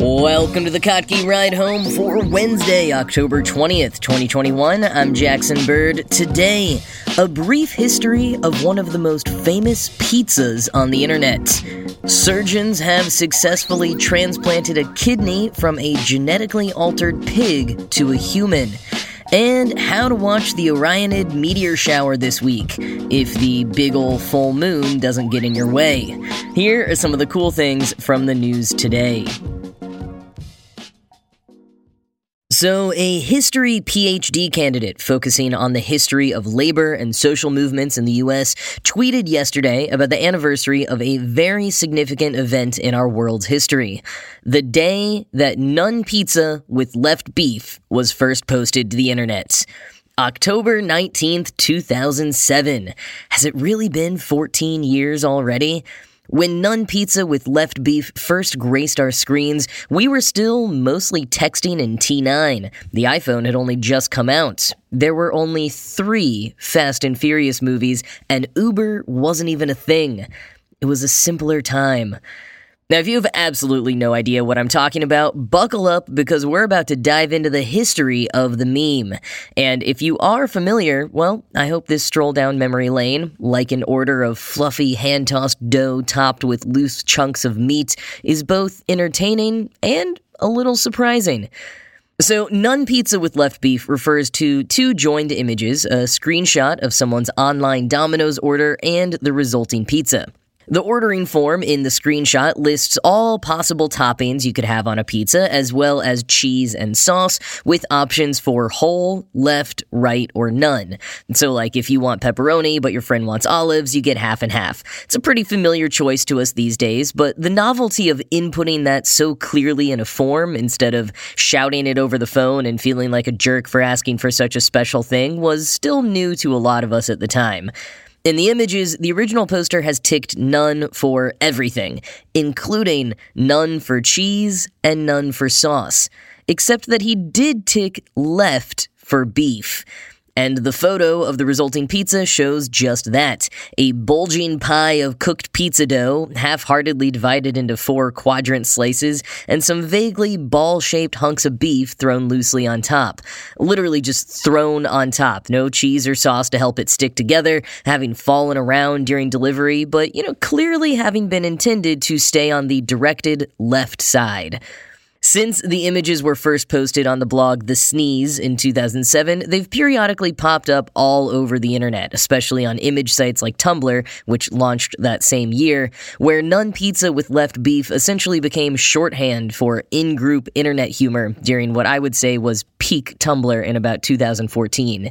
Welcome to the Kottke Ride Home for Wednesday, October 20th, 2021. I'm Jackson Bird. Today, a brief history of one of the most famous pizzas on the internet. Surgeons have successfully transplanted a kidney from a genetically altered pig to a human. And how to watch the Orionid meteor shower this week if the big ol' full moon doesn't get in your way. Here are some of the cool things from the news today. So, a history PhD candidate focusing on the history of labor and social movements in the US tweeted yesterday about the anniversary of a very significant event in our world's history. The day that None Pizza with left beef was first posted to the internet. October 19th, 2007. Has it really been 14 years already? When None Pizza with Left Beef first graced our screens, we were still mostly texting in T9. The iPhone had only just come out. There were only three Fast and Furious movies, and Uber wasn't even a thing. It was a simpler time. Now, if you have absolutely no idea what I'm talking about, buckle up because we're about to dive into the history of the meme. And if you are familiar, well, I hope this stroll down memory lane, like an order of fluffy hand tossed dough topped with loose chunks of meat, is both entertaining and a little surprising. So, None Pizza with Left Beef refers to two joined images a screenshot of someone's online Domino's order and the resulting pizza. The ordering form in the screenshot lists all possible toppings you could have on a pizza, as well as cheese and sauce, with options for whole, left, right, or none. So, like if you want pepperoni but your friend wants olives, you get half and half. It's a pretty familiar choice to us these days, but the novelty of inputting that so clearly in a form instead of shouting it over the phone and feeling like a jerk for asking for such a special thing was still new to a lot of us at the time. In the images, the original poster has ticked none for everything, including none for cheese and none for sauce, except that he did tick left for beef. And the photo of the resulting pizza shows just that a bulging pie of cooked pizza dough, half heartedly divided into four quadrant slices, and some vaguely ball shaped hunks of beef thrown loosely on top. Literally just thrown on top. No cheese or sauce to help it stick together, having fallen around during delivery, but, you know, clearly having been intended to stay on the directed left side. Since the images were first posted on the blog The Sneeze in 2007, they've periodically popped up all over the internet, especially on image sites like Tumblr, which launched that same year, where None Pizza with Left Beef essentially became shorthand for in group internet humor during what I would say was peak Tumblr in about 2014.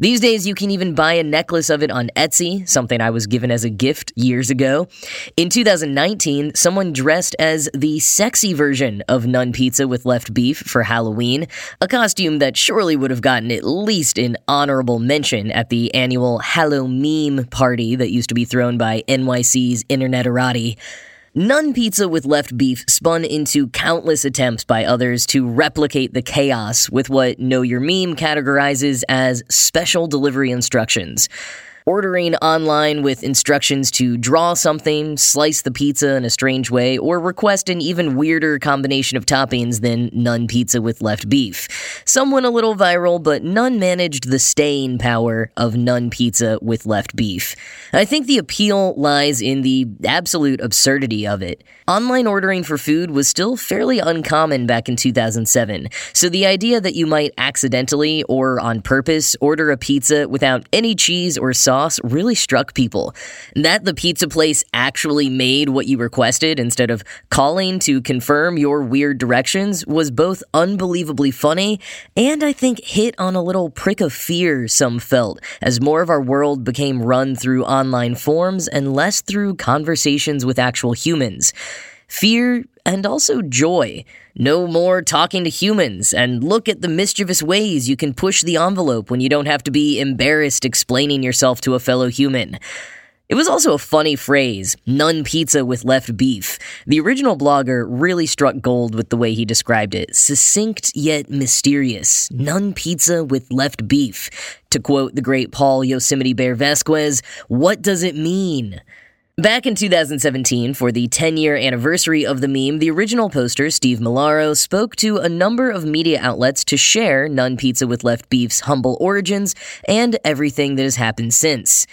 These days, you can even buy a necklace of it on Etsy, something I was given as a gift years ago. In 2019, someone dressed as the sexy version of None Pizza with left beef for Halloween, a costume that surely would have gotten at least an honorable mention at the annual Hallow Meme party that used to be thrown by NYC's Interneterati. None Pizza with Left Beef spun into countless attempts by others to replicate the chaos with what Know Your Meme categorizes as special delivery instructions. Ordering online with instructions to draw something, slice the pizza in a strange way, or request an even weirder combination of toppings than None Pizza with left beef. Some went a little viral, but none managed the staying power of None Pizza with left beef. I think the appeal lies in the absolute absurdity of it. Online ordering for food was still fairly uncommon back in 2007, so the idea that you might accidentally or on purpose order a pizza without any cheese or sauce sauce really struck people. That the pizza place actually made what you requested instead of calling to confirm your weird directions was both unbelievably funny and I think hit on a little prick of fear some felt as more of our world became run through online forms and less through conversations with actual humans. Fear and also joy. No more talking to humans, and look at the mischievous ways you can push the envelope when you don't have to be embarrassed explaining yourself to a fellow human. It was also a funny phrase, none pizza with left beef. The original blogger really struck gold with the way he described it. Succinct yet mysterious. none pizza with left beef. To quote the great Paul Yosemite Bear Vasquez, what does it mean? Back in 2017, for the 10 year anniversary of the meme, the original poster, Steve Molaro, spoke to a number of media outlets to share None Pizza with Left Beef's humble origins and everything that has happened since.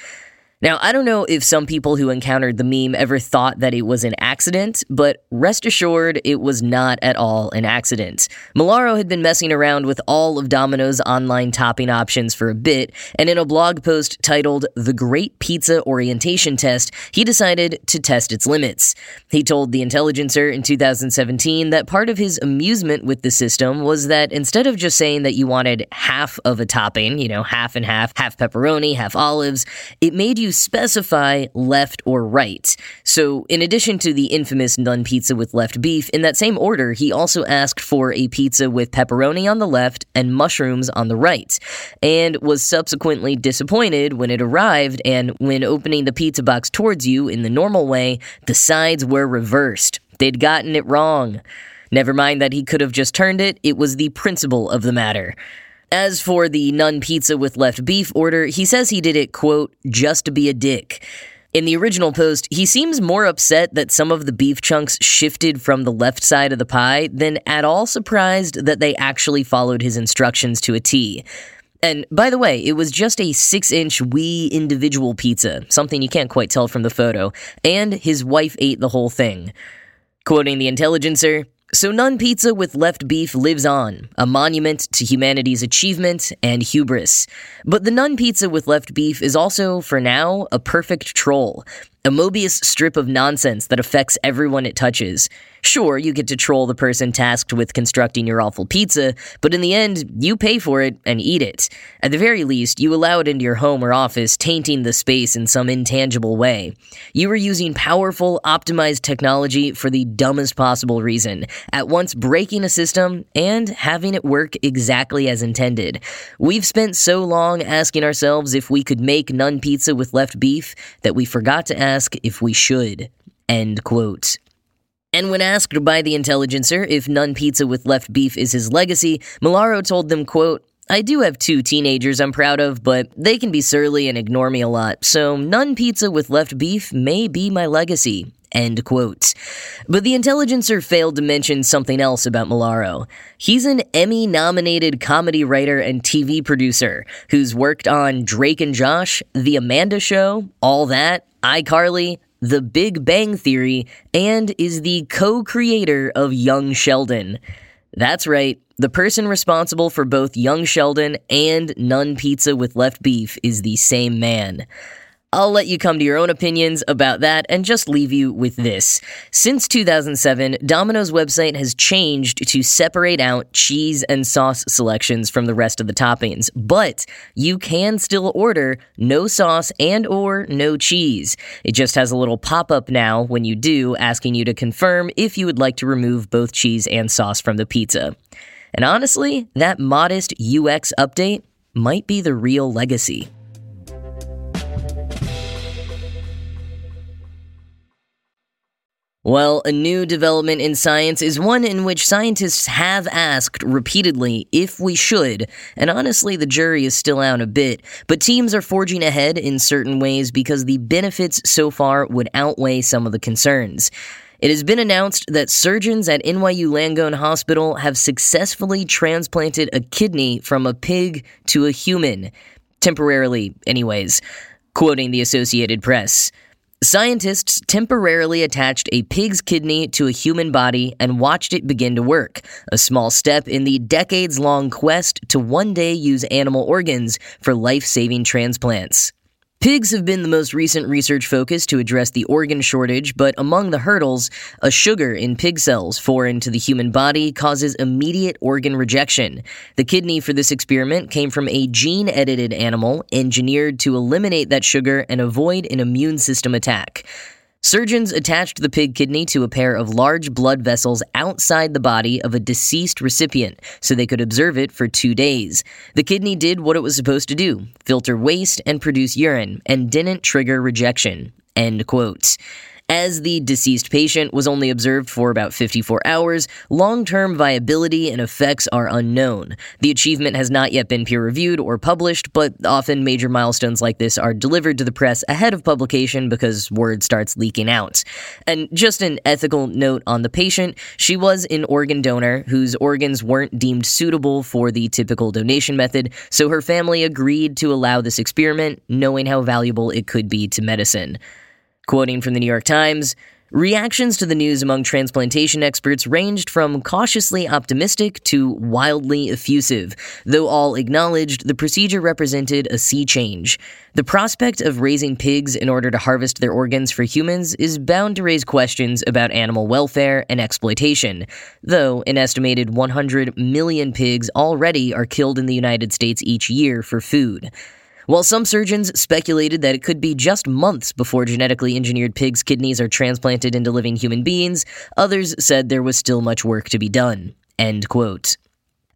Now, I don't know if some people who encountered the meme ever thought that it was an accident, but rest assured, it was not at all an accident. Molaro had been messing around with all of Domino's online topping options for a bit, and in a blog post titled The Great Pizza Orientation Test, he decided to test its limits. He told The Intelligencer in 2017 that part of his amusement with the system was that instead of just saying that you wanted half of a topping, you know, half and half, half pepperoni, half olives, it made you you specify left or right. So, in addition to the infamous None pizza with left beef, in that same order, he also asked for a pizza with pepperoni on the left and mushrooms on the right, and was subsequently disappointed when it arrived and when opening the pizza box towards you in the normal way, the sides were reversed. They'd gotten it wrong. Never mind that he could have just turned it, it was the principle of the matter. As for the None pizza with left beef order, he says he did it, quote, just to be a dick. In the original post, he seems more upset that some of the beef chunks shifted from the left side of the pie than at all surprised that they actually followed his instructions to a T. And by the way, it was just a six inch wee individual pizza, something you can't quite tell from the photo, and his wife ate the whole thing. Quoting the Intelligencer, so, None Pizza with Left Beef lives on, a monument to humanity's achievement and hubris. But the None Pizza with Left Beef is also, for now, a perfect troll, a Mobius strip of nonsense that affects everyone it touches. Sure, you get to troll the person tasked with constructing your awful pizza, but in the end, you pay for it and eat it. At the very least, you allow it into your home or office, tainting the space in some intangible way. You are using powerful, optimized technology for the dumbest possible reason, at once breaking a system and having it work exactly as intended. We've spent so long asking ourselves if we could make none pizza with left beef that we forgot to ask if we should. End quote. And when asked by the Intelligencer if None Pizza with left beef is his legacy, Molaro told them, quote, I do have two teenagers I'm proud of, but they can be surly and ignore me a lot, so None Pizza with left beef may be my legacy. End quote. But the Intelligencer failed to mention something else about Molaro. He's an Emmy nominated comedy writer and TV producer who's worked on Drake and Josh, The Amanda Show, All That, iCarly, the Big Bang Theory, and is the co creator of Young Sheldon. That's right, the person responsible for both Young Sheldon and None Pizza with Left Beef is the same man. I'll let you come to your own opinions about that and just leave you with this. Since 2007, Domino's website has changed to separate out cheese and sauce selections from the rest of the toppings, but you can still order no sauce and or no cheese. It just has a little pop-up now when you do asking you to confirm if you would like to remove both cheese and sauce from the pizza. And honestly, that modest UX update might be the real legacy. Well, a new development in science is one in which scientists have asked repeatedly if we should, and honestly, the jury is still out a bit, but teams are forging ahead in certain ways because the benefits so far would outweigh some of the concerns. It has been announced that surgeons at NYU Langone Hospital have successfully transplanted a kidney from a pig to a human. Temporarily, anyways. Quoting the Associated Press. Scientists temporarily attached a pig's kidney to a human body and watched it begin to work, a small step in the decades long quest to one day use animal organs for life saving transplants. Pigs have been the most recent research focus to address the organ shortage, but among the hurdles, a sugar in pig cells foreign to the human body causes immediate organ rejection. The kidney for this experiment came from a gene edited animal engineered to eliminate that sugar and avoid an immune system attack. Surgeons attached the pig kidney to a pair of large blood vessels outside the body of a deceased recipient so they could observe it for two days. The kidney did what it was supposed to do filter waste and produce urine, and didn't trigger rejection. End quote. As the deceased patient was only observed for about 54 hours, long term viability and effects are unknown. The achievement has not yet been peer reviewed or published, but often major milestones like this are delivered to the press ahead of publication because word starts leaking out. And just an ethical note on the patient she was an organ donor whose organs weren't deemed suitable for the typical donation method, so her family agreed to allow this experiment, knowing how valuable it could be to medicine. Quoting from the New York Times, Reactions to the news among transplantation experts ranged from cautiously optimistic to wildly effusive, though all acknowledged the procedure represented a sea change. The prospect of raising pigs in order to harvest their organs for humans is bound to raise questions about animal welfare and exploitation, though an estimated 100 million pigs already are killed in the United States each year for food. While some surgeons speculated that it could be just months before genetically engineered pigs' kidneys are transplanted into living human beings, others said there was still much work to be done. End quote.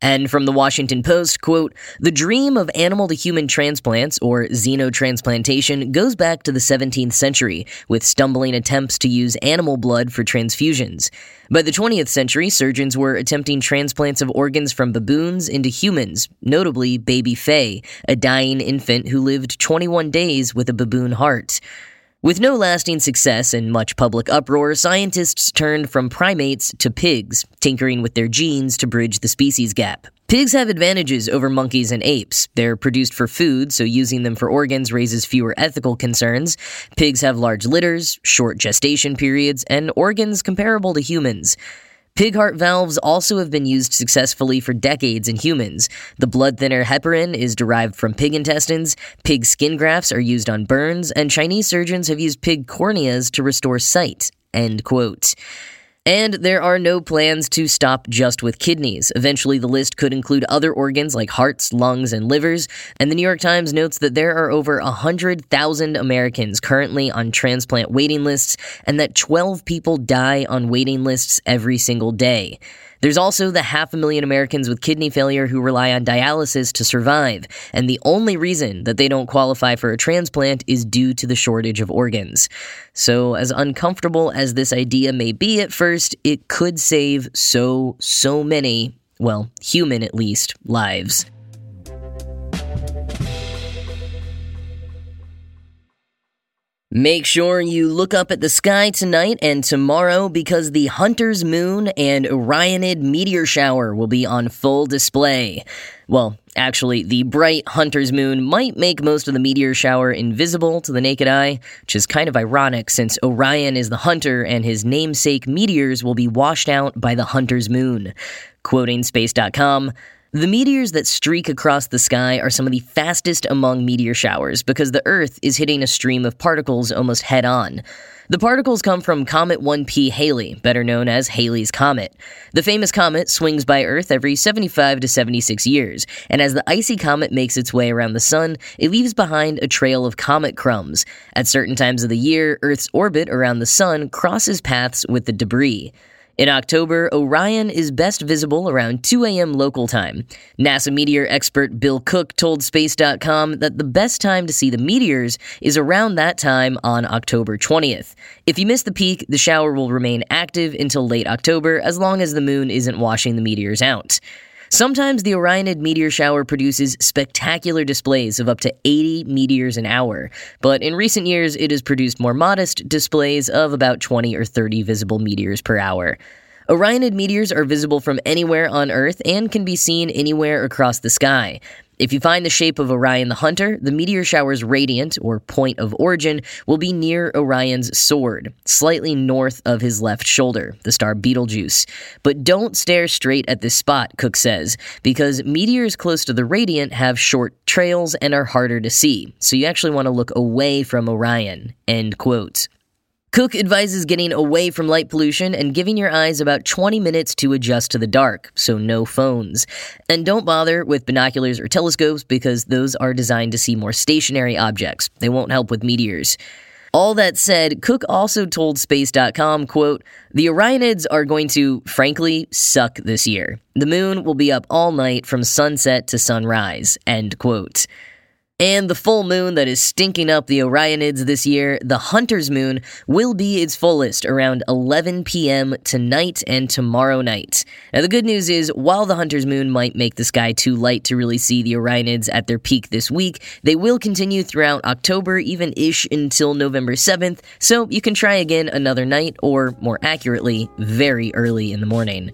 And from the Washington Post, quote, the dream of animal to human transplants, or xenotransplantation, goes back to the 17th century, with stumbling attempts to use animal blood for transfusions. By the 20th century, surgeons were attempting transplants of organs from baboons into humans, notably baby Fae, a dying infant who lived 21 days with a baboon heart. With no lasting success and much public uproar, scientists turned from primates to pigs, tinkering with their genes to bridge the species gap. Pigs have advantages over monkeys and apes. They're produced for food, so using them for organs raises fewer ethical concerns. Pigs have large litters, short gestation periods, and organs comparable to humans. Pig heart valves also have been used successfully for decades in humans. The blood thinner heparin is derived from pig intestines, pig skin grafts are used on burns, and Chinese surgeons have used pig corneas to restore sight. End quote. And there are no plans to stop just with kidneys. Eventually, the list could include other organs like hearts, lungs, and livers. And the New York Times notes that there are over 100,000 Americans currently on transplant waiting lists, and that 12 people die on waiting lists every single day. There's also the half a million Americans with kidney failure who rely on dialysis to survive, and the only reason that they don't qualify for a transplant is due to the shortage of organs. So, as uncomfortable as this idea may be at first, it could save so, so many, well, human at least, lives. Make sure you look up at the sky tonight and tomorrow because the Hunter's Moon and Orionid meteor shower will be on full display. Well, actually, the bright Hunter's Moon might make most of the meteor shower invisible to the naked eye, which is kind of ironic since Orion is the hunter and his namesake meteors will be washed out by the Hunter's Moon. Quoting Space.com, the meteors that streak across the sky are some of the fastest among meteor showers because the Earth is hitting a stream of particles almost head on. The particles come from Comet 1P Halley, better known as Halley's Comet. The famous comet swings by Earth every 75 to 76 years, and as the icy comet makes its way around the Sun, it leaves behind a trail of comet crumbs. At certain times of the year, Earth's orbit around the Sun crosses paths with the debris. In October, Orion is best visible around 2 a.m. local time. NASA meteor expert Bill Cook told Space.com that the best time to see the meteors is around that time on October 20th. If you miss the peak, the shower will remain active until late October as long as the moon isn't washing the meteors out. Sometimes the Orionid meteor shower produces spectacular displays of up to 80 meteors an hour, but in recent years it has produced more modest displays of about 20 or 30 visible meteors per hour. Orionid meteors are visible from anywhere on Earth and can be seen anywhere across the sky. If you find the shape of Orion the Hunter, the meteor shower's radiant, or point of origin, will be near Orion's sword, slightly north of his left shoulder, the star Betelgeuse. But don't stare straight at this spot, Cook says, because meteors close to the radiant have short trails and are harder to see, so you actually want to look away from Orion. End quote. Cook advises getting away from light pollution and giving your eyes about 20 minutes to adjust to the dark, so no phones. And don't bother with binoculars or telescopes because those are designed to see more stationary objects. They won't help with meteors. All that said, Cook also told Space.com, quote, The Orionids are going to, frankly, suck this year. The moon will be up all night from sunset to sunrise, end quote. And the full moon that is stinking up the Orionids this year, the Hunter's Moon, will be its fullest around 11 p.m. tonight and tomorrow night. Now, the good news is, while the Hunter's Moon might make the sky too light to really see the Orionids at their peak this week, they will continue throughout October, even ish until November 7th, so you can try again another night, or more accurately, very early in the morning.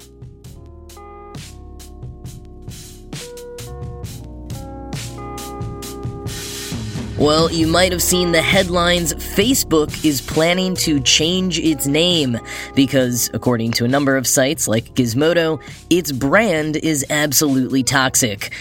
Well, you might have seen the headlines Facebook is planning to change its name because, according to a number of sites like Gizmodo, its brand is absolutely toxic.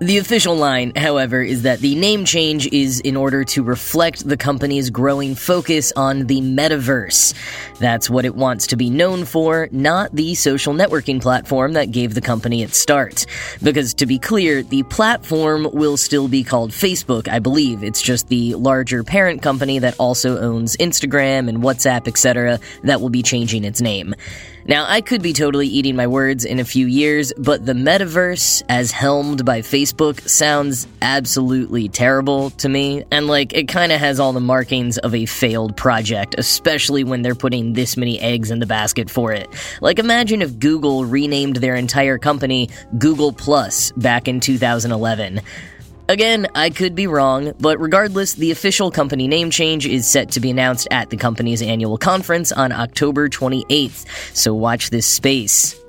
The official line, however, is that the name change is in order to reflect the company's growing focus on the metaverse. That's what it wants to be known for, not the social networking platform that gave the company its start. Because to be clear, the platform will still be called Facebook, I believe. It's just the larger parent company that also owns Instagram and WhatsApp, etc., that will be changing its name. Now, I could be totally eating my words in a few years, but the metaverse, as helmed by Facebook, sounds absolutely terrible to me, and like, it kinda has all the markings of a failed project, especially when they're putting this many eggs in the basket for it. Like, imagine if Google renamed their entire company Google Plus back in 2011. Again, I could be wrong, but regardless, the official company name change is set to be announced at the company's annual conference on October 28th, so watch this space.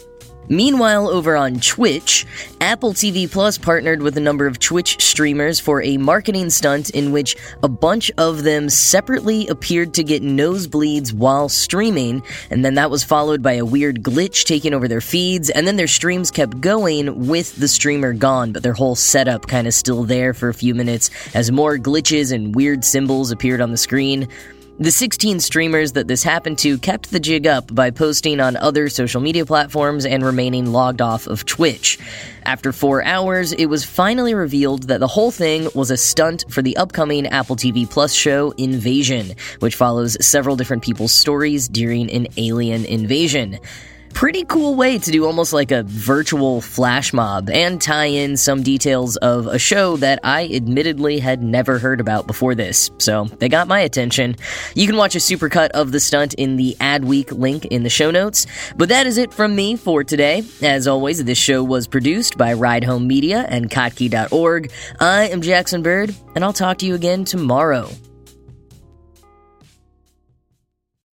Meanwhile, over on Twitch, Apple TV Plus partnered with a number of Twitch streamers for a marketing stunt in which a bunch of them separately appeared to get nosebleeds while streaming, and then that was followed by a weird glitch taking over their feeds, and then their streams kept going with the streamer gone, but their whole setup kind of still there for a few minutes as more glitches and weird symbols appeared on the screen. The 16 streamers that this happened to kept the jig up by posting on other social media platforms and remaining logged off of Twitch. After four hours, it was finally revealed that the whole thing was a stunt for the upcoming Apple TV Plus show Invasion, which follows several different people's stories during an alien invasion pretty cool way to do almost like a virtual flash mob and tie in some details of a show that I admittedly had never heard about before this. So they got my attention. You can watch a supercut of the stunt in the Adweek link in the show notes. But that is it from me for today. As always, this show was produced by Ride Home Media and Kottke.org. I am Jackson Bird, and I'll talk to you again tomorrow.